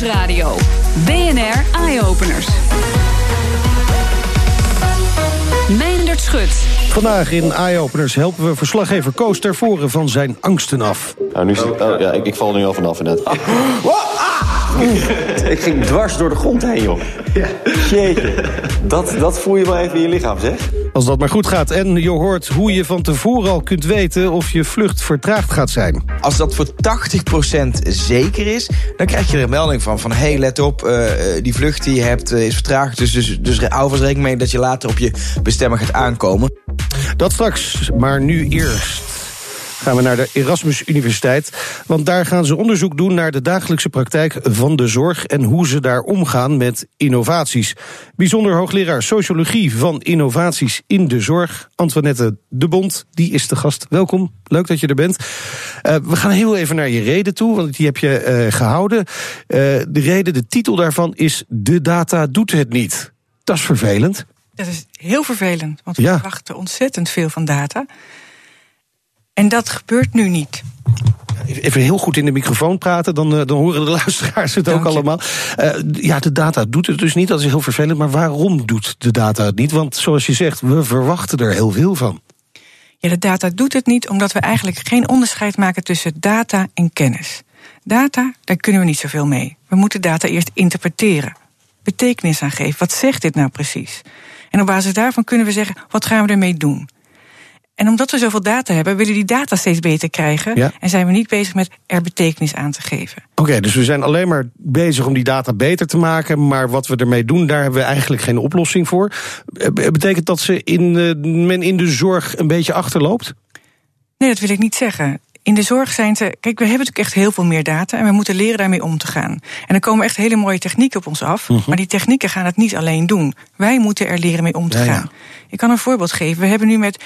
Nieuwsradio. BNR Eye Openers. Meindert Schut. Vandaag in Eye Openers helpen we verslaggever Koos ter voren van zijn angsten af. Nou, nu is het, oh, ja, ik, ik val er nu al vanaf inderdaad. ik ging dwars door de grond heen, joh. Ja. Jeetje. Dat, dat voel je wel even in je lichaam, zeg. Als dat maar goed gaat en je hoort hoe je van tevoren al kunt weten of je vlucht vertraagd gaat zijn. Als dat voor 80% zeker is, dan krijg je er een melding van. Van hé, hey, let op, uh, die vlucht die je hebt uh, is vertraagd. Dus, dus, dus hou vast rekening mee dat je later op je bestemming gaat aankomen. Dat straks, maar nu eerst gaan we naar de Erasmus Universiteit. Want daar gaan ze onderzoek doen naar de dagelijkse praktijk van de zorg en hoe ze daar omgaan met innovaties. Bijzonder hoogleraar sociologie van innovaties in de zorg, Antoinette de Bond, die is de gast. Welkom, leuk dat je er bent. Uh, we gaan heel even naar je reden toe, want die heb je uh, gehouden. Uh, de reden, de titel daarvan is De data doet het niet. Dat is vervelend. Dat is heel vervelend, want we ja. verwachten ontzettend veel van data. En dat gebeurt nu niet. Even heel goed in de microfoon praten, dan, dan horen de luisteraars het ook allemaal. Uh, ja, de data doet het dus niet, dat is heel vervelend. Maar waarom doet de data het niet? Want zoals je zegt, we verwachten er heel veel van. Ja, de data doet het niet omdat we eigenlijk geen onderscheid maken tussen data en kennis. Data, daar kunnen we niet zoveel mee. We moeten data eerst interpreteren, betekenis aan geven. Wat zegt dit nou precies? En op basis daarvan kunnen we zeggen, wat gaan we ermee doen? En omdat we zoveel data hebben, willen die data steeds beter krijgen. Ja. En zijn we niet bezig met er betekenis aan te geven. Oké, okay, dus we zijn alleen maar bezig om die data beter te maken. Maar wat we ermee doen, daar hebben we eigenlijk geen oplossing voor. Betekent dat ze in, men in de zorg een beetje achterloopt? Nee, dat wil ik niet zeggen. In de zorg zijn ze. Kijk, we hebben natuurlijk echt heel veel meer data en we moeten leren daarmee om te gaan. En er komen echt hele mooie technieken op ons af. Uh -huh. Maar die technieken gaan het niet alleen doen. Wij moeten er leren mee om te ja, gaan. Ja. Ik kan een voorbeeld geven. We hebben nu met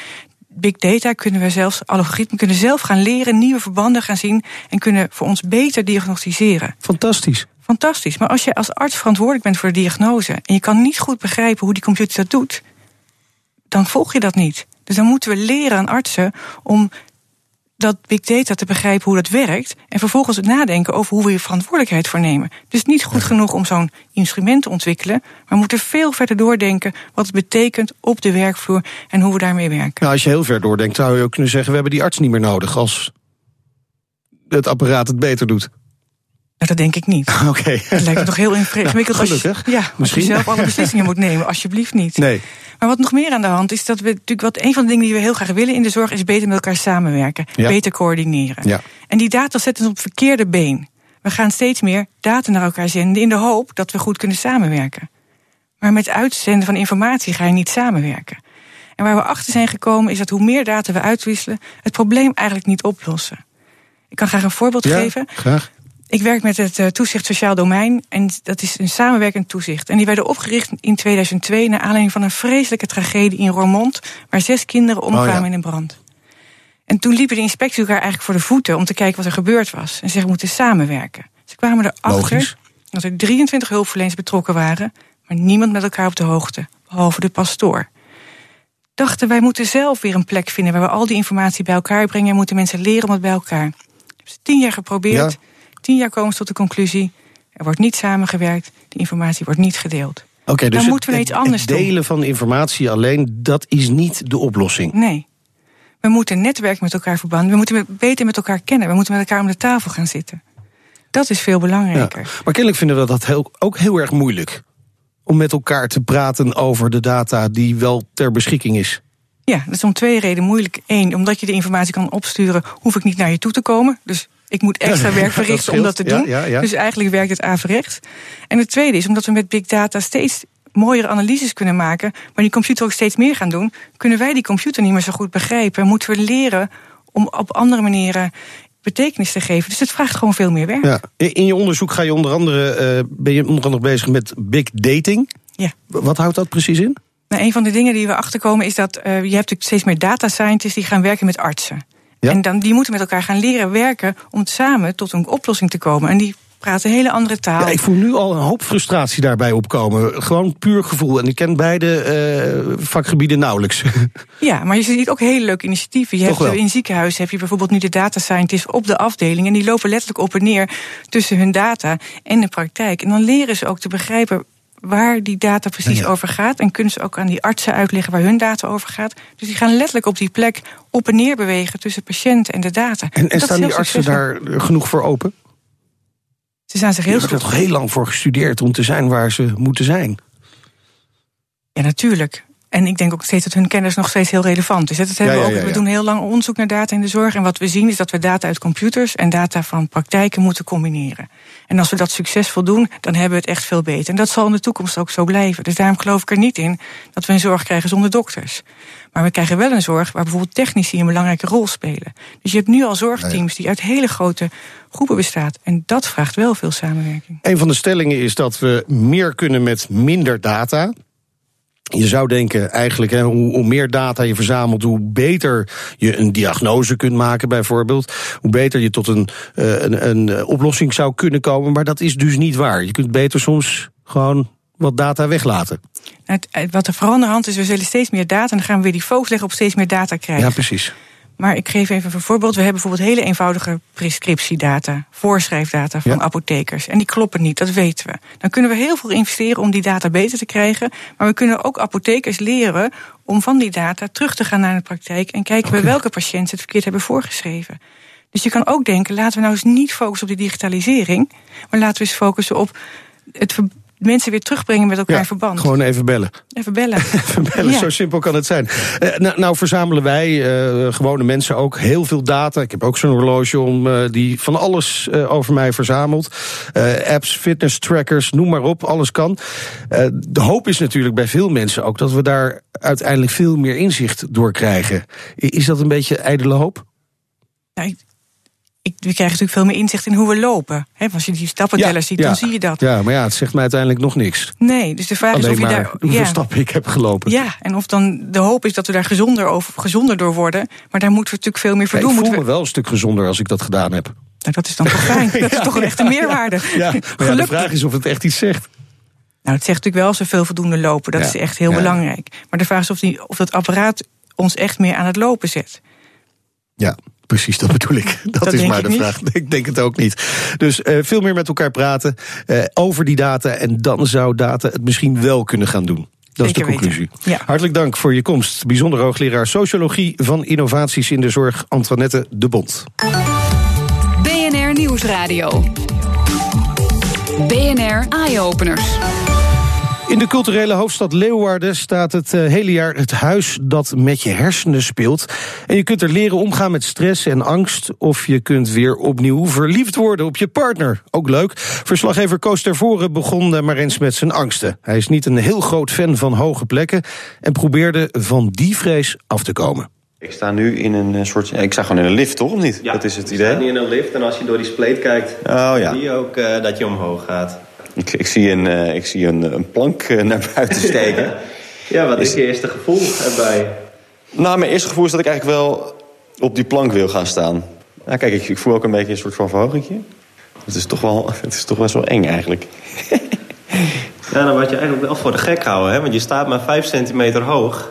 big data kunnen we zelfs, algoritmen kunnen zelf gaan leren, nieuwe verbanden gaan zien en kunnen voor ons beter diagnosticeren. Fantastisch. Fantastisch. Maar als je als arts verantwoordelijk bent voor de diagnose en je kan niet goed begrijpen hoe die computer dat doet, dan volg je dat niet. Dus dan moeten we leren aan artsen om dat big data te begrijpen hoe dat werkt. En vervolgens het nadenken over hoe we je verantwoordelijkheid voor nemen. Dus niet goed genoeg om zo'n instrument te ontwikkelen. Maar we moeten veel verder doordenken wat het betekent op de werkvloer en hoe we daarmee werken. Nou, als je heel ver doordenkt, zou je ook kunnen zeggen: we hebben die arts niet meer nodig als het apparaat het beter doet. Nou, dat denk ik niet. Oké. Okay. Het lijkt me toch heel ingewikkeld nou, als, je, ja, als je zelf alle beslissingen moet nemen. Alsjeblieft niet. Nee. Maar wat nog meer aan de hand is, dat we natuurlijk wat een van de dingen die we heel graag willen in de zorg, is beter met elkaar samenwerken, ja. beter coördineren. Ja. En die data zetten ons op het verkeerde been. We gaan steeds meer data naar elkaar zenden in de hoop dat we goed kunnen samenwerken. Maar met uitzenden van informatie ga je niet samenwerken. En waar we achter zijn gekomen is dat hoe meer data we uitwisselen, het probleem eigenlijk niet oplossen. Ik kan graag een voorbeeld ja, geven. Graag. Ik werk met het uh, toezicht sociaal domein en dat is een samenwerkend toezicht. En die werden opgericht in 2002 naar aanleiding van een vreselijke tragedie in Roermond, waar zes kinderen omkwamen oh ja. in een brand. En toen liepen de inspectie elkaar eigenlijk voor de voeten om te kijken wat er gebeurd was. En ze moeten samenwerken. Ze kwamen erachter Logisch. dat er 23 hulpverleners betrokken waren, maar niemand met elkaar op de hoogte, behalve de pastoor. Dachten wij moeten zelf weer een plek vinden waar we al die informatie bij elkaar brengen en moeten mensen leren om het bij elkaar. Hebben ze tien jaar geprobeerd. Ja tien jaar komen ze tot de conclusie: er wordt niet samengewerkt, de informatie wordt niet gedeeld. Oké, okay, dus Dan moeten we het, iets anders het delen doen. van informatie alleen, dat is niet de oplossing. Nee. We moeten netwerk met elkaar verbanden. We moeten beter met elkaar kennen. We moeten met elkaar om de tafel gaan zitten. Dat is veel belangrijker. Ja, maar kennelijk vinden we dat heel, ook heel erg moeilijk. Om met elkaar te praten over de data die wel ter beschikking is. Ja, dat is om twee redenen moeilijk. Eén, omdat je de informatie kan opsturen, hoef ik niet naar je toe te komen. Dus ik moet extra werk verrichten om dat te doen. Ja, ja, ja. Dus eigenlijk werkt het averechts. En het tweede is, omdat we met big data steeds mooiere analyses kunnen maken, maar die computer ook steeds meer gaan doen, kunnen wij die computer niet meer zo goed begrijpen. En moeten we leren om op andere manieren betekenis te geven. Dus het vraagt gewoon veel meer werk. Ja. In je onderzoek ga je onder andere, uh, ben je onder andere bezig met big dating. Ja. Wat houdt dat precies in? Nou, een van de dingen die we achterkomen is dat uh, je hebt natuurlijk steeds meer data scientists die gaan werken met artsen. Ja? En dan, die moeten met elkaar gaan leren werken om samen tot een oplossing te komen. En die praten hele andere taal. Ja, ik voel nu al een hoop frustratie daarbij opkomen. Gewoon puur gevoel. En ik ken beide eh, vakgebieden nauwelijks. Ja, maar je ziet ook hele leuke initiatieven. Je Toch hebt, wel. in ziekenhuizen heb je bijvoorbeeld nu de data scientists op de afdeling. En die lopen letterlijk op en neer tussen hun data en de praktijk. En dan leren ze ook te begrijpen waar die data precies Ja, over gaat. En kunnen ze ook aan die artsen uitleggen waar hun data over gaat. Dus die gaan letterlijk op die plek op en neer bewegen tussen patiënten en de data. En, en staan die artsen daar genoeg voor open? Ze staan zich heel hebt er goed. toch heel lang voor gestudeerd om te zijn waar ze moeten zijn. Ja, natuurlijk. En ik denk ook steeds dat hun kennis nog steeds heel relevant is. Dat hebben Ja, we ja, ook. We doen heel lang onderzoek naar data in de zorg. En wat we zien is dat we data uit computers en data van praktijken moeten combineren. En als we dat succesvol doen, dan hebben we het echt veel beter. En dat zal in de toekomst ook zo blijven. Dus daarom geloof ik er niet in dat we een zorg krijgen zonder dokters. Maar we krijgen wel een zorg waar bijvoorbeeld technici een belangrijke rol spelen. Dus je hebt nu al zorgteams die uit hele grote groepen bestaat. En dat vraagt wel veel samenwerking. Een van de stellingen is dat we meer kunnen met minder data. Je zou denken eigenlijk, hè, hoe, hoe meer data je verzamelt, hoe beter je een diagnose kunt maken, bijvoorbeeld. Hoe beter je tot een, eh, een, een eh, oplossing zou kunnen komen. Maar dat is dus niet waar. Je kunt beter soms gewoon wat data weglaten. Het- Wat er vooral aan de hand is, we zullen steeds meer data. En dan gaan we weer die focus leggen op steeds meer data krijgen. Ja, precies. Maar ik geef even een voorbeeld. We hebben bijvoorbeeld hele eenvoudige prescriptiedata, voorschrijfdata van Ja. apothekers. En die kloppen niet, dat weten we. Dan kunnen we heel veel investeren om die data beter te krijgen. Maar we kunnen ook apothekers leren om van die data terug te gaan naar de praktijk en kijken bij welke patiënten het verkeerd hebben voorgeschreven. Dus je kan ook denken, laten we nou eens niet focussen op die digitalisering, maar laten we eens focussen op het ver- mensen weer terugbrengen met elkaar Ja, in verband. gewoon even bellen. Even bellen. Even bellen, Ja. zo simpel kan het zijn. Eh, nou, nou verzamelen wij, eh, gewone mensen, ook heel veel data. Ik heb ook zo'n horloge om, eh, die van alles over mij verzamelt. Apps, fitness trackers, noem maar op, alles kan. De hoop is natuurlijk bij veel mensen ook dat we daar uiteindelijk veel meer inzicht door krijgen. Is dat een beetje ijdele hoop? Nou, ik, ik, we krijgen natuurlijk veel meer inzicht in hoe we lopen. Hè, als je die stappentellers ziet, dan zie je dat. Ja, maar ja, het zegt mij uiteindelijk nog niks. Nee, dus de vraag is of je daar. hoeveel Ja, stappen ik heb gelopen. ja, en of dan de hoop is dat we daar gezonder, over, gezonder door worden. Maar daar moeten we natuurlijk veel meer voor Ja, ik doen. voel me wel een stuk gezonder als ik dat gedaan heb. Nou, dat is dan toch fijn. Dat is toch een echte meerwaarde. Ja, maar ja, de vraag is of het echt iets zegt. Nou, het zegt natuurlijk wel als we veel voldoende lopen. Dat Ja, is echt heel ja. belangrijk. Maar de vraag is of, die, of dat apparaat ons echt meer aan het lopen zet. Ja, precies, dat bedoel ik. Dat, Dat is maar de niet. vraag. Ik denk het ook niet. Dus eh, veel meer met elkaar praten eh, over die data. En dan zou data het misschien wel kunnen gaan doen. Dat is de conclusie. Ja. Hartelijk dank voor je komst. Bijzonder hoogleraar Sociologie van Innovaties in de Zorg, Antoinette de Bond. BNR Nieuwsradio. BNR Eye Openers. In de culturele hoofdstad Leeuwarden staat het eh, hele jaar het huis dat met je hersenen speelt. En je kunt er leren omgaan met stress en angst. Of je kunt weer opnieuw verliefd worden op je partner. Ook leuk. Verslaggever Koos Tervoren begon maar eens met zijn angsten. Hij is niet een heel groot fan van hoge plekken. En probeerde van die vrees af te komen. Ik sta nu in een eh, soort... Ja, ik sta gewoon in een lift, toch? Of niet? dat is het je staat idee. nu in een lift en als je door die spleet kijkt... Oh ja. zie je ook eh, dat je omhoog gaat. Ik, ik zie, een, eh, ik zie een, een plank eh, naar buiten steken. Ja, wat is je eerste gevoel erbij? nou, mijn eerste gevoel is dat ik eigenlijk wel op die plank wil gaan staan. Nou, kijk, ik, ik voel ook een beetje een soort van verhogingje. Het is toch wel, het is toch best wel eng eigenlijk. Ja, dan word je eigenlijk wel voor de gek houden, hè? Want je staat maar 5 centimeter hoog.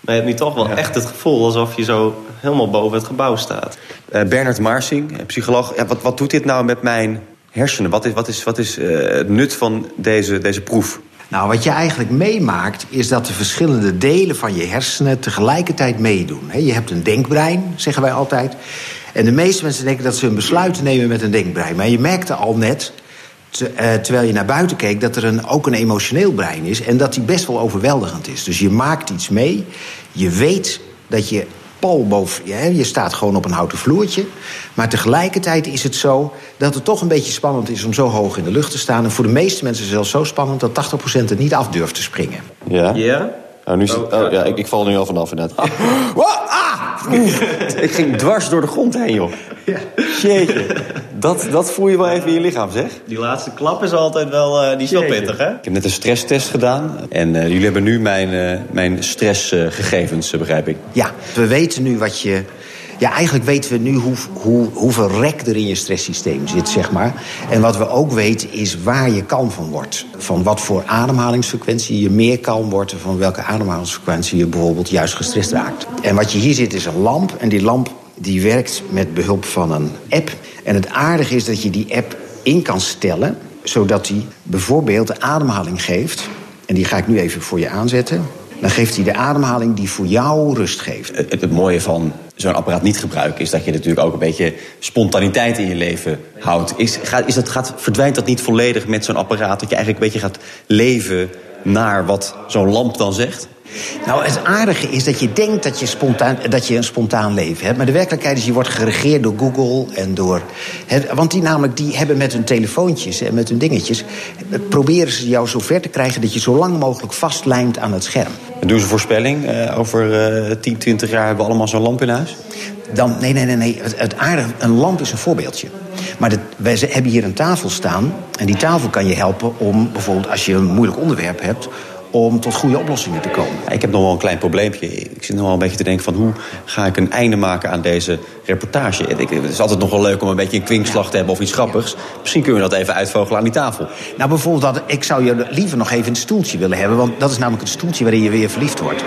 Maar je hebt nu toch wel echt het gevoel alsof je zo helemaal boven het gebouw staat. Eh, Bernard Marsing, psycholoog. Ja, wat, wat doet dit nou met mijn hersenen? Wat is, wat is, wat is eh, het nut van deze, deze proef? Nou, wat je eigenlijk meemaakt is dat de verschillende delen van je hersenen tegelijkertijd meedoen. Je hebt een denkbrein, zeggen wij altijd. En de meeste mensen denken dat ze een besluit nemen met een denkbrein. Maar je merkte al net, eh, terwijl je naar buiten keek, dat er een, ook een emotioneel brein is. En dat die best wel overweldigend is. Dus je maakt iets mee. Je weet dat je pal boven. Ja, je staat gewoon op een houten vloertje. Maar tegelijkertijd is het zo dat het toch een beetje spannend is om zo hoog in de lucht te staan. En voor de meeste mensen zelfs zo spannend dat 80% het niet af durft te springen. Ja? Ja? Oh, nu zit, Oh, oh, ja, ik, ik val er nu al vanaf inderdaad. Wow, ah! ik ging dwars door de grond heen, joh. Jeetje. Dat, dat voel je wel even in je lichaam, zeg. Die laatste klap is altijd wel, eh, die is wel pittig, hè? Ik heb net een stresstest gedaan. En eh, jullie hebben nu mijn, eh, mijn stressgegevens, eh, begrijp ik. Ja, we weten nu wat je Ja, eigenlijk weten we nu hoe, hoe, hoeveel rek er in je stresssysteem zit, zeg maar. En wat we ook weten is waar je kalm van wordt. Van wat voor ademhalingsfrequentie je meer kalm wordt... en van welke ademhalingsfrequentie je bijvoorbeeld juist gestrest raakt. En wat je hier ziet is een lamp. En die lamp die werkt met behulp van een app. En het aardige is dat je die app in kan stellen... zodat die bijvoorbeeld de ademhaling geeft... en die ga ik nu even voor je aanzetten dan geeft hij de ademhaling die voor jou rust geeft. Het, het mooie van zo'n apparaat niet gebruiken is dat je natuurlijk ook een beetje spontaniteit in je leven houdt. Is, gaat, is dat, gaat, verdwijnt dat niet volledig met zo'n apparaat? Dat je eigenlijk een beetje gaat leven naar wat zo'n lamp dan zegt? Nou, het aardige is dat je denkt dat je, spontaan, dat je een spontaan leven hebt. Maar de werkelijkheid is, je wordt geregeerd door Google en door... want die namelijk, die hebben met hun telefoontjes en met hun dingetjes... proberen ze jou zo ver te krijgen dat je zo lang mogelijk vastlijmt aan het scherm. En doen ze voorspelling? Uh, over uh, 10, 20 jaar hebben we allemaal zo'n lamp in huis? Dan, nee, nee, nee, nee. Het, het aardige, een lamp is een voorbeeldje. Maar wij hebben hier een tafel staan. En die tafel kan je helpen om bijvoorbeeld als je een moeilijk onderwerp hebt om tot goede oplossingen te komen. Ik heb nog wel een klein probleempje. Ik zit nog wel een beetje te denken van hoe ga ik een einde maken aan deze reportage. Het is altijd nog wel leuk om een beetje een kwinkslag te hebben of iets grappigs. Misschien kunnen we dat even uitvogelen aan die tafel. Nou, bijvoorbeeld, dat, ik zou je liever nog even een stoeltje willen hebben... want dat is namelijk het stoeltje waarin je weer verliefd wordt.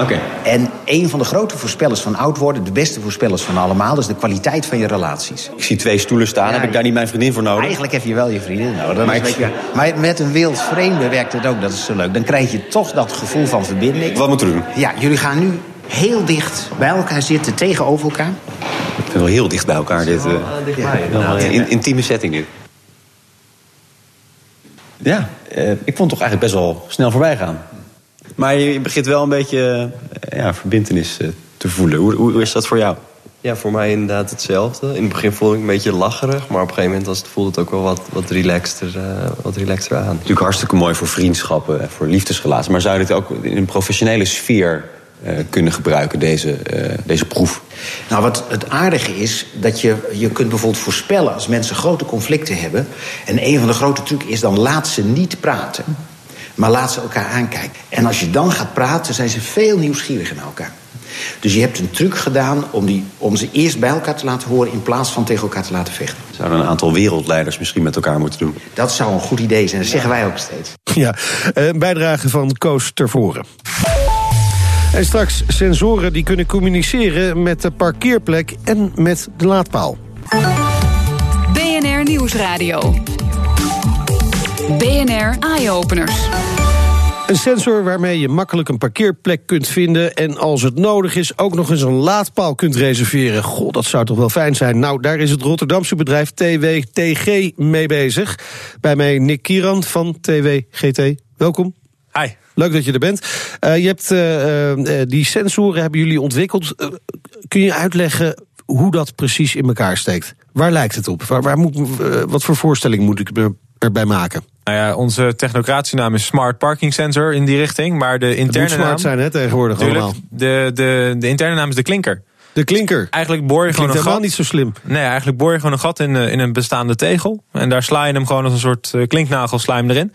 Oké. En een van de grote voorspellers van oud worden, de beste voorspellers van allemaal, is de kwaliteit van je relaties. Ik zie twee stoelen staan. Ja, heb ik daar niet mijn vriendin voor nodig? Eigenlijk heb je wel je vriendin nodig. Maar ik- maar met een wild vreemde werkt het ook, dat is zo leuk. Dan krijg je toch dat gevoel van verbinding. Wat moeten we doen? Ja, jullie gaan nu heel dicht bij elkaar zitten, tegenover elkaar. Ik vind wel heel dicht bij elkaar dit. eh, een in- intieme setting dit. Ja, eh, ik vond het toch eigenlijk best wel snel voorbij gaan. Maar je begint wel een beetje eh, ja, verbintenis eh, te voelen. Hoe, hoe, hoe is dat voor jou? Ja, voor mij inderdaad hetzelfde. In het begin voelde ik een beetje lacherig, maar op een gegeven moment was het, voelde het ook wel wat, wat, relaxter, eh, wat relaxter aan. Natuurlijk hartstikke mooi voor vriendschappen, en voor liefdesrelaties. Maar zou je dit ook in een professionele sfeer eh, kunnen gebruiken, deze, eh, deze proef? Nou, wat het aardige is, dat je, je kunt bijvoorbeeld voorspellen... als mensen grote conflicten hebben... en een van de grote trucs is dan laat ze niet praten... maar laat ze elkaar aankijken. En als je dan gaat praten, zijn ze veel nieuwsgieriger naar elkaar. Dus je hebt een truc gedaan om, die, om ze eerst bij elkaar te laten horen... in plaats van tegen elkaar te laten vechten. Zouden een aantal wereldleiders misschien met elkaar moeten doen? Dat zou een goed idee zijn, dat zeggen wij ook steeds. Ja, een bijdrage van Koos Tervoren. En straks sensoren die kunnen communiceren met de parkeerplek en met de laadpaal. BNR Nieuwsradio. BNR Eye-Openers. Een sensor waarmee je makkelijk een parkeerplek kunt vinden... en als het nodig is ook nog eens een laadpaal kunt reserveren. Goh, dat zou toch wel fijn zijn. Nou, daar is het Rotterdamse bedrijf TWTG mee bezig. Bij mij Nick Kieran van TWGT. Welkom. Hi. Leuk dat je er bent. Eh, je hebt eh, eh, die sensoren hebben jullie ontwikkeld. Kun je uitleggen hoe dat precies in elkaar steekt? Waar lijkt het op? Waar, waar moet, wat voor voorstelling moet ik er- erbij maken? Nou ja, onze technocratische naam is Smart Parking Sensor in die richting. Maar de interne moet smart naam. zijn hè, tegenwoordig allemaal. de, de, de interne naam is de klinker. De klinker. Eigenlijk boor je gewoon een gat. niet zo slim. Nee, eigenlijk boor je gewoon een gat in, eh, in een bestaande tegel. En daar sla je hem gewoon als een soort eh, klinknagel sla je hem erin.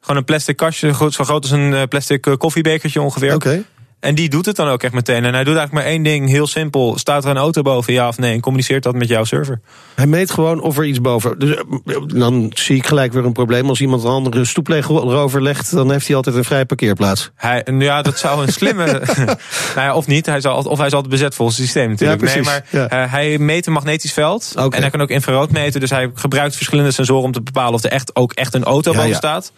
Gewoon een plastic kastje, zo groot als een eh, plastic koffiebekertje ongeveer. Oké. En die doet het dan ook echt meteen. En hij doet eigenlijk maar één ding, heel simpel. Staat er een auto boven, ja of nee? En communiceert dat met jouw server. Hij meet gewoon of er iets boven. Dus, eh, dan zie ik gelijk weer een probleem. Als iemand een andere stoeplegel erover legt, dan heeft hij altijd een vrije parkeerplaats. Hij, nou ja, dat zou een slimme. nou ja, of niet. Hij zal, of hij is altijd bezet volgens het systeem natuurlijk. Ja, nee, precies. maar Ja. eh, hij meet een magnetisch veld. En hij kan ook infrarood meten. Dus hij gebruikt verschillende sensoren om te bepalen of er echt, ook echt een auto boven staat.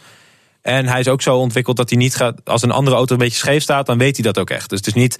En hij is ook zo ontwikkeld dat hij niet gaat. Als een andere auto een beetje scheef staat, dan weet hij dat ook echt. Dus het is niet.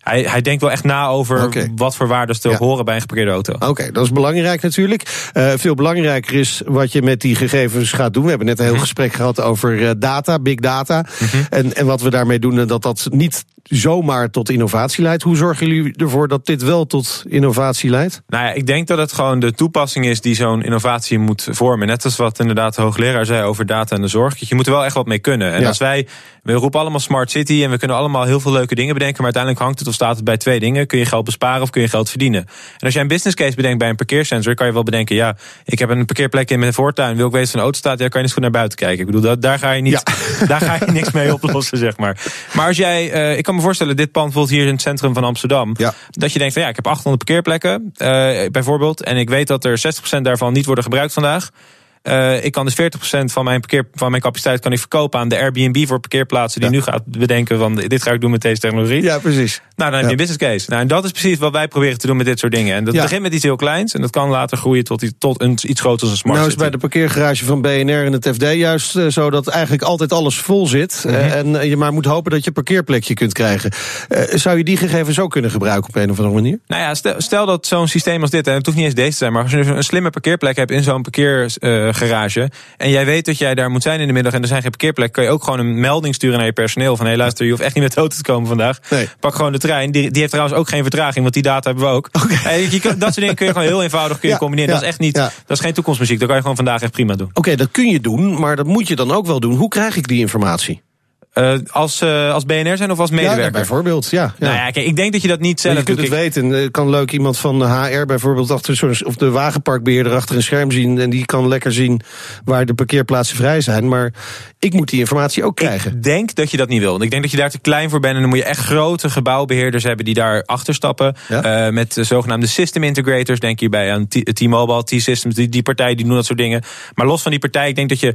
Hij, hij denkt wel echt na over wat voor waarden te Ja. horen bij een geparkeerde auto. Oké, dat is belangrijk natuurlijk. Eh, veel belangrijker is wat je met die gegevens gaat doen. We hebben net een heel gesprek gehad over eh, data, big data. en, en wat we daarmee doen en dat dat niet zomaar tot innovatie leidt. Hoe zorgen jullie ervoor dat dit wel tot innovatie leidt? Nou ja, ik denk dat het gewoon de toepassing is die zo'n innovatie moet vormen. Net als wat inderdaad de hoogleraar zei over data en de zorg. Je moet er wel echt wat mee kunnen. En Ja. als wij, we roepen allemaal smart city en we kunnen allemaal heel veel leuke dingen bedenken. Maar uiteindelijk hangt het of staat het bij twee dingen. Kun je geld besparen of kun je geld verdienen? En als jij een business case bedenkt bij een parkeersensor, kan je wel bedenken, ja, ik heb een parkeerplek in mijn voortuin. Wil ik weten er een auto staat? Ja, kan je niet goed naar buiten kijken. Ik bedoel, dat, daar ga je niet, daar ga je niks mee oplossen, zeg maar. Maar als jij, eh, ik kan kan me voorstellen, dit pand bijvoorbeeld hier in het centrum van Amsterdam. Dat je denkt van ja, ik heb 800 parkeerplekken eh, bijvoorbeeld. En ik weet dat er 60% daarvan niet worden gebruikt vandaag. Uh, ik kan dus 40% van mijn, parkeer, van mijn capaciteit kan ik verkopen aan de Airbnb voor parkeerplaatsen. Die nu gaat bedenken van dit ga ik doen met deze technologie. Ja, precies. Nou, dan heb je een business case. Nou, en dat is precies wat wij proberen te doen met dit soort dingen. En dat begint met iets heel kleins. En dat kan later groeien tot, tot een, iets groter als een smart Nou is bij de parkeergarage van BNR en het FD juist uh, zo dat eigenlijk altijd alles vol zit. Mm -hmm. uh, en je maar moet hopen dat je parkeerplekje kunt krijgen. zou je die gegevens ook kunnen gebruiken op een of andere manier? Nou ja, stel, stel dat zo'n systeem als dit, en het hoeft niet eens deze te zijn, maar als je een slimme parkeerplek hebt in zo'n parkeer garage. En jij weet dat jij daar moet zijn in de middag en er zijn geen parkeerplek. Kan je ook gewoon een melding sturen naar je personeel. Van hé, hey, luister, je hoeft echt niet met de auto te komen vandaag. Nee. Pak gewoon de trein. Die, die heeft trouwens ook geen vertraging, want die data hebben we ook. Okay. Hey, je, dat soort dingen kun je gewoon heel eenvoudig kun je Ja, combineren. ja, dat is echt niet, ja. dat is geen toekomstmuziek. Dat kan je gewoon vandaag echt prima doen. Oké, dat kun je doen, maar dat moet je dan ook wel doen. Hoe krijg ik die informatie? Uh, als, uh, als BNR zijn of als medewerker? Ja, bijvoorbeeld, ja. ja. Nou ja, kijk, ik denk dat je dat niet zelf je kunt doet. het weten. Er kan leuk iemand van de HR bijvoorbeeld achter zo'n of de wagenparkbeheerder achter een scherm zien en die kan lekker zien waar de parkeerplaatsen vrij zijn. Maar ik moet die informatie ook krijgen. Ik denk dat je dat niet wil. Ik denk dat je daar te klein voor bent en dan moet je echt grote gebouwbeheerders hebben die daar achter stappen. Ja? Uh, met de zogenaamde system integrators. Denk hierbij aan T-Mobile, T-Systems, die, die partijen die doen dat soort dingen. Maar los van die partij, ik denk dat je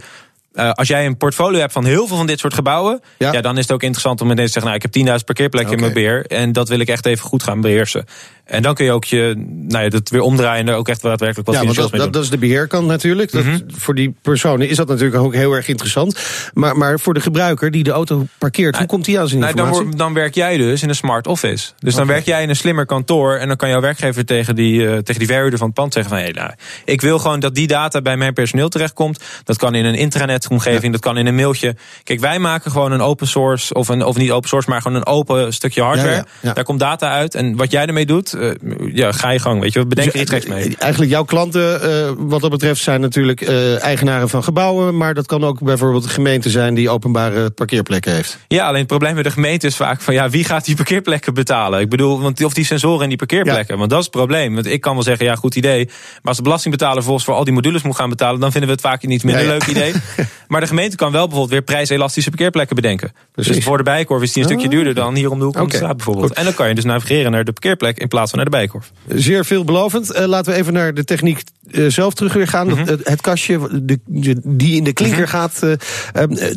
uh, als jij een portfolio hebt van heel veel van dit soort gebouwen, ja. ja dan is het ook interessant om meteen te zeggen: Nou, ik heb 10.000 parkeerplekken okay. in mijn beheer en dat wil ik echt even goed gaan beheersen. En dan kun je ook je, nou ja, dat weer omdraaien en er ook echt daadwerkelijk wat ja, want financieels dat, dat, dat is de beheerkant natuurlijk. Dat, Mm -hmm. Voor die personen is dat natuurlijk ook heel erg interessant. Maar, maar voor de gebruiker die de auto parkeert, hoe komt die aan zijn nou, informatie? Dan, dan, werk jij dus in een smart office. Dus dan Okay. werk jij in een slimmer kantoor en dan kan jouw werkgever tegen die, uh, tegen die verhuurder van het pand zeggen van hé, nou, ik wil gewoon dat die data bij mijn personeel terechtkomt. Dat kan in een intranet-omgeving, ja. dat kan in een mailtje. Kijk, wij maken gewoon een open source, of, een, of niet open source, maar gewoon een open stukje hardware. Ja. Daar komt data uit. En wat jij ermee doet, uh, ja, ga je gang. Weet je, we bedenken Dus, er iets mee. Eigenlijk jouw klanten, uh, wat dat betreft, zijn natuurlijk uh, eigenaren van gebouwen. Maar dat kan ook bijvoorbeeld de gemeente zijn die openbare parkeerplekken heeft. Ja, alleen het probleem met de gemeente is vaak van ja, wie gaat die parkeerplekken betalen? Ik bedoel, want of die sensoren in die parkeerplekken. Ja. Want dat is het probleem. Want ik kan wel zeggen, ja, goed idee. Maar als de belastingbetaler vervolgens voor al die modules moet gaan betalen, dan vinden we het vaak een iets minder Ja, ja. leuk idee. maar de gemeente kan wel bijvoorbeeld weer prijselastische parkeerplekken bedenken. Precies. Dus voor de bijkorf is die een stukje duurder dan hier om de hoek de straat bijvoorbeeld. goed. En dan kan je dus navigeren naar de parkeerplek in plaats naar de bijkorf. Zeer veelbelovend. Uh, laten we even naar de techniek uh, zelf terug weer gaan. Mhm. het, het, kastje de, die in de klinker gaat, uh,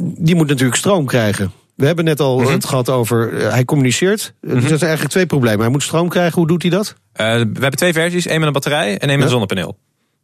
die moet natuurlijk stroom krijgen. We hebben net al Mhm. het gehad over, uh, hij communiceert. Dus dat zijn eigenlijk twee problemen. Hij moet stroom krijgen, hoe doet hij dat? Uh, we hebben twee versies, één met een batterij en één met Ja? een zonnepaneel.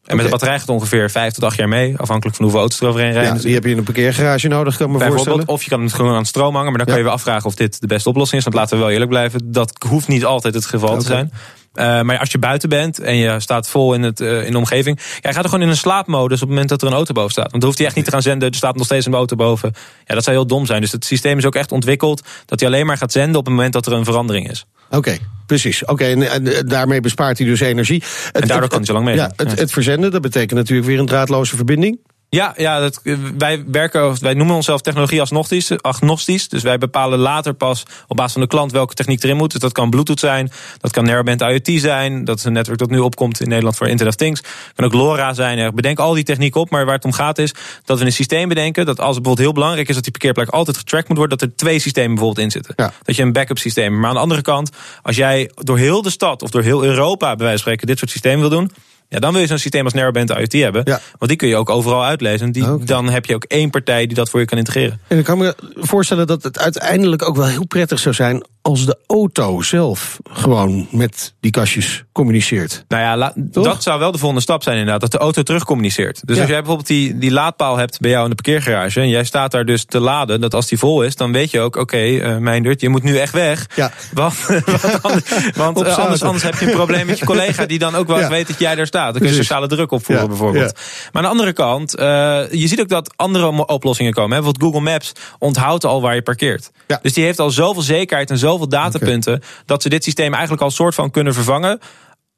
En met de batterij gaat ongeveer vijf tot acht jaar mee, afhankelijk van hoeveel auto's er overheen rijden. Ja, die heb je in een parkeergarage nodig, kan me Bijvoorbeeld, voorstellen. of je kan het gewoon aan het stroom hangen, maar dan kan je wel afvragen of dit de beste oplossing is. Want laten we wel eerlijk blijven, dat hoeft niet altijd het geval te zijn. Uh, maar als je buiten bent en je staat vol in, het, uh, in de omgeving. Ja, je gaat er gewoon in een slaapmodus op het moment dat er een auto boven staat. Want dan hoeft hij echt niet te gaan zenden. Er staat nog steeds een auto boven. Ja, dat zou heel dom zijn. Dus het systeem is ook echt ontwikkeld dat hij alleen maar gaat zenden op het moment dat er een verandering is. Oké, precies. Oké, en, en daarmee bespaart hij dus energie. Het- daardoor kan hij zo lang Ja, meegaan. het, Ja. het verzenden, dat betekent natuurlijk weer een draadloze verbinding. Ja, ja dat, wij werken, wij noemen onszelf technologie agnostisch, agnostisch. Dus wij bepalen later pas op basis van de klant welke techniek erin moet. Dus dat kan Bluetooth zijn, dat kan Narrowband IoT zijn. Dat is een netwerk dat nu opkomt in Nederland voor Internet of Things. kan ook LoRa zijn. Bedenk al die techniek op. Maar waar het om gaat is dat we een systeem bedenken. Dat als het bijvoorbeeld heel belangrijk is dat die parkeerplek altijd getrackt moet worden. Dat er twee systemen bijvoorbeeld in zitten. Ja. Dat je een backup systeem. Maar aan de andere kant, als jij door heel de stad of door heel Europa bij wijze van spreken dit soort systemen wil doen. Ja, dan wil je zo'n systeem als Narrowband IoT hebben. Ja. Want die kun je ook overal uitlezen. Die. Dan heb je ook één partij die dat voor je kan integreren. En ik kan me voorstellen dat het uiteindelijk ook wel heel prettig zou zijn als de auto zelf gewoon met die kastjes communiceert. Nou ja, la- dat zou wel de volgende stap zijn inderdaad. Dat de auto terugcommuniceert. Dus Ja. als jij bijvoorbeeld die, die laadpaal hebt bij jou in de parkeergarage. En jij staat daar dus te laden. Dat als die vol is, dan weet je ook. Oké, eh Meindert, je moet nu echt weg. Ja. Want, want, anders, want eh, anders, anders heb je een probleem met je collega. Die dan ook wel Ja. weet dat jij daar staat. Dan kun je sociale druk opvoeren Ja, bijvoorbeeld. Maar aan de andere kant. eh, je ziet ook dat andere oplossingen komen. Hè. Bijvoorbeeld Google Maps onthoudt al waar je parkeert. Ja. Dus die heeft al zoveel zekerheid en zoveel datapunten. Dat ze dit systeem eigenlijk al soort van kunnen vervangen.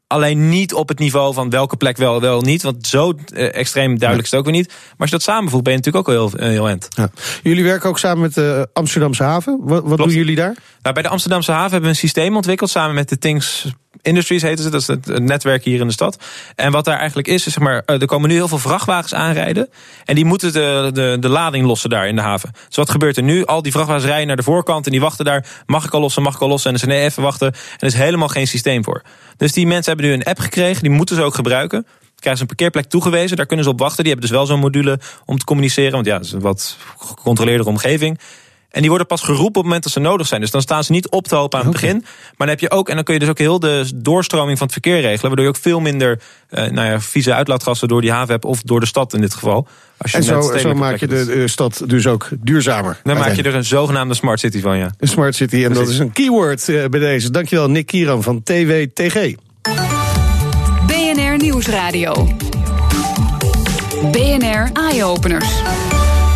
Alleen niet op het niveau van welke plek wel, wel niet. Want zo eh, extreem duidelijk is het ook weer niet. Maar als je dat samenvoegt, ben je natuurlijk ook al heel, eh, heel end. Ja. Jullie werken ook samen met de Amsterdamse haven. Wat, wat doen jullie daar? Nou, bij de Amsterdamse haven hebben we een systeem ontwikkeld samen met de Things Industries heten ze, dat is het, netwerk hier in de stad. En wat daar eigenlijk is, is zeg maar, eh, er komen nu heel veel vrachtwagens aanrijden. En die moeten de, de, de lading lossen daar in de haven. Dus wat gebeurt er nu? Al die vrachtwagens rijden naar de voorkant en die wachten daar. Mag ik al lossen, mag ik al lossen? En ze nee, even wachten. En er is helemaal geen systeem voor. Dus die mensen hebben nu een app gekregen, die moeten ze ook gebruiken krijgen ze een parkeerplek toegewezen. Daar kunnen ze op wachten. Die hebben dus wel zo'n module om te communiceren. Want ja, het is een wat gecontroleerde omgeving. En die worden pas geroepen op het moment dat ze nodig zijn. Dus dan staan ze niet op te hopen aan het begin. Maar dan heb je ook, en dan kun je dus ook heel de doorstroming van het verkeer regelen. Waardoor je ook veel minder eh, nou ja, vieze uitlaatgassen door die haven hebt. Of door de stad in dit geval. Als je en zo, zo maak je de, de, stad dus ook duurzamer. Dan maak je er een zogenaamde smart city van, ja. Een smart city, en dat is een keyword uh, bij deze. Dankjewel, Nick Kieran van TWTG. BNR Nieuwsradio. BNR Eye Openers.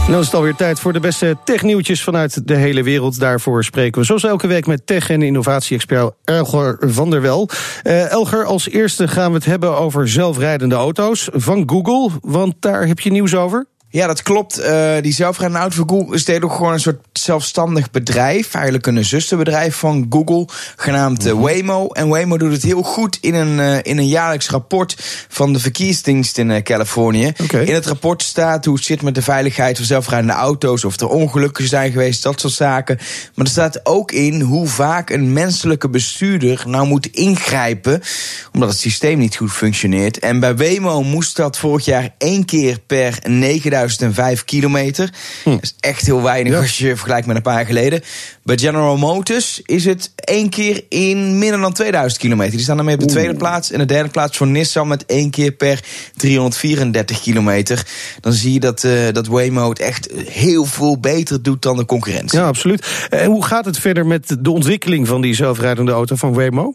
Dan is het alweer tijd voor de beste technieuwtjes vanuit de hele wereld. Daarvoor spreken we zoals elke week met tech- en innovatie-expert Elger van der Wel. Uh, Elger, als eerste gaan we het hebben over zelfrijdende auto's van Google. Want daar heb je nieuws over. Ja, dat klopt. Uh, die zelfrijdende auto van Google is ook gewoon een soort zelfstandig bedrijf. Eigenlijk een zusterbedrijf van Google, genaamd uh, Waymo. En Waymo doet het heel goed in een, uh, in een jaarlijks rapport van de verkeersdienst in Californië. Okay. In het rapport staat hoe het zit met de veiligheid van zelfrijdende auto's, of er ongelukken zijn geweest, dat soort zaken. Maar er staat ook in hoe vaak een menselijke bestuurder nou moet ingrijpen, omdat het systeem niet goed functioneert. En bij Waymo moest dat vorig jaar één keer per 9000 2005 kilometer. Hm. Dat is echt heel weinig als je vergelijkt met een paar jaar geleden. Bij General Motors is het één keer in minder dan 2000 kilometer. Die staan daarmee op de tweede plaats. En de derde plaats voor Nissan met één keer per 334 kilometer. Dan zie je dat, uh, dat Waymo het echt heel veel beter doet dan de concurrentie. Ja, absoluut. En hoe gaat het verder met de ontwikkeling van die zelfrijdende auto van Waymo?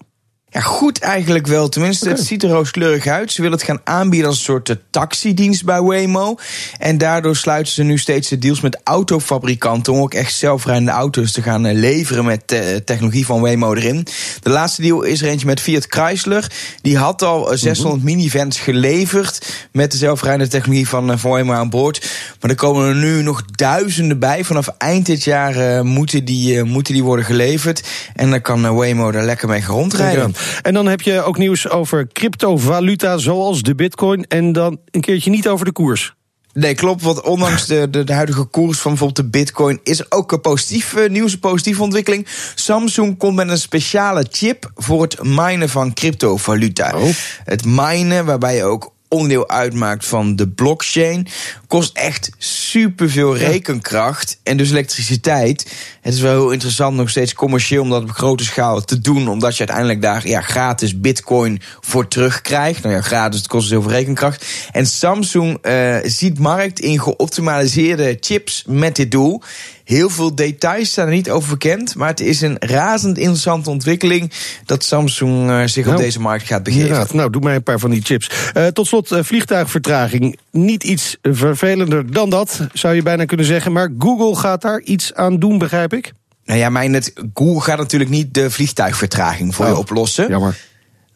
Ja, goed eigenlijk wel. Tenminste, het ziet er rooskleurig uit. Ze willen het gaan aanbieden als een soort taxidienst bij Waymo. En daardoor sluiten ze nu steeds de deals met autofabrikanten... om ook echt zelfrijdende auto's te gaan eh, leveren met de technologie van Waymo erin. De laatste deal is er eentje met Fiat Chrysler. Die had al 600 mhm. minivans geleverd met de zelfrijdende technologie van, eh, van Waymo aan boord. Maar er komen er nu nog duizenden bij. Vanaf eind dit jaar uh, moeten, die, uh, moeten die worden geleverd. En dan kan Waymo er lekker mee rondrijden. En dan heb je ook nieuws over cryptovaluta zoals de bitcoin. En dan een keertje niet over de koers. Nee, klopt. Want ondanks de, de, de, huidige koers van bijvoorbeeld de bitcoin... is er ook een positief uh, nieuws, een positieve ontwikkeling. Samsung komt met een speciale chip voor het minen van cryptovaluta. Oh. Het minen waarbij je ook onderdeel uitmaakt van de blockchain. Kost echt superveel rekenkracht en dus elektriciteit. Het is wel heel interessant, nog steeds commercieel om dat op grote schaal te doen. Omdat je uiteindelijk daar ja, gratis bitcoin voor terugkrijgt. Nou ja, gratis, het kost dus heel veel rekenkracht. En Samsung uh, ziet markt in geoptimaliseerde chips met dit doel. Heel veel details staan er niet over bekend. Maar het is een razend interessante ontwikkeling dat Samsung uh, zich op nou, deze markt gaat begeven. Inderdaad. Nou, doe mij een paar van die chips. Uh, tot slot, uh, vliegtuigvertraging. Niet iets vervelender dan dat, zou je bijna kunnen zeggen. Maar Google gaat daar iets aan doen, begrijp ik? Nou ja, mijn net, Google gaat natuurlijk niet de vliegtuigvertraging voor je oh, oplossen. Jammer.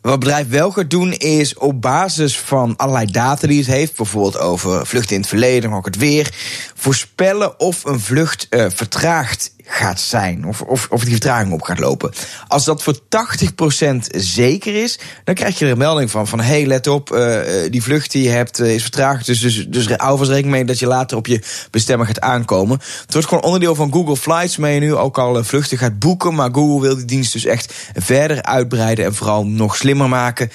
Wat bedrijf wel gaat doen is op basis van allerlei data die het heeft, bijvoorbeeld over vluchten in het verleden, maar ook het weer, voorspellen of een vlucht uh, vertraagt gaat zijn. Of, of, of die vertraging op gaat lopen. Als dat voor 80% zeker is, dan krijg je er een melding van. Van hey, let op, uh, die vlucht die je hebt is vertraagd. Dus, dus, dus hou vast rekening mee dat je later op je bestemming gaat aankomen. Het wordt gewoon onderdeel van Google Flights, je nu ook al vluchten gaat boeken. Maar Google wil die dienst dus echt verder uitbreiden en vooral nog slimmer maken.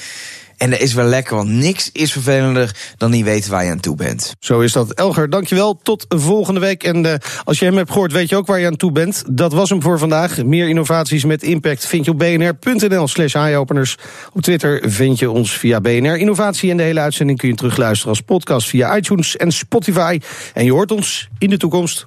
En dat is wel lekker, want niks is vervelender dan niet weten waar je aan toe bent. Zo is dat. Elger, dankjewel. Tot volgende week. En uh, als je hem hebt gehoord, weet je ook waar je aan toe bent. Dat was hem voor vandaag. Meer innovaties met impact vind je op bnr.nl slash eyeopeners. Op Twitter vind je ons via BNR Innovatie. En de hele uitzending kun je terugluisteren als podcast via iTunes en Spotify. En je hoort ons in de toekomst.